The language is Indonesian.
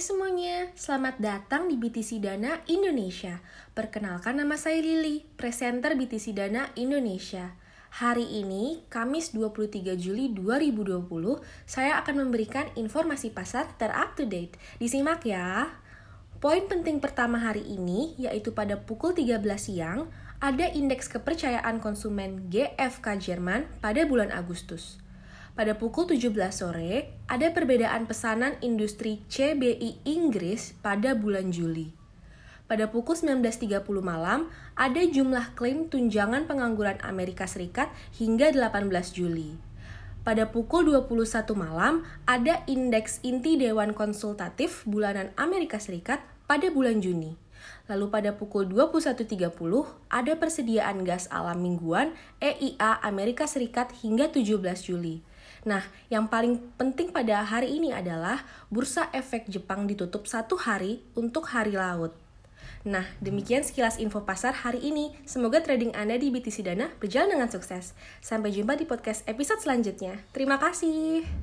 semuanya, selamat datang di BTC Dana Indonesia. Perkenalkan nama saya Lili, presenter BTC Dana Indonesia. Hari ini, Kamis 23 Juli 2020, saya akan memberikan informasi pasar terup to date. Disimak ya. Poin penting pertama hari ini, yaitu pada pukul 13 siang, ada indeks kepercayaan konsumen GFK Jerman pada bulan Agustus. Pada pukul 17 sore, ada perbedaan pesanan industri CBI Inggris pada bulan Juli. Pada pukul 19.30 malam, ada jumlah klaim tunjangan pengangguran Amerika Serikat hingga 18 Juli. Pada pukul 21 malam, ada indeks inti Dewan Konsultatif bulanan Amerika Serikat pada bulan Juni. Lalu pada pukul 21.30 ada persediaan gas alam mingguan EIA Amerika Serikat hingga 17 Juli. Nah, yang paling penting pada hari ini adalah bursa efek Jepang ditutup satu hari untuk hari laut. Nah, demikian sekilas info pasar hari ini. Semoga trading Anda di BTC Dana berjalan dengan sukses. Sampai jumpa di podcast episode selanjutnya. Terima kasih.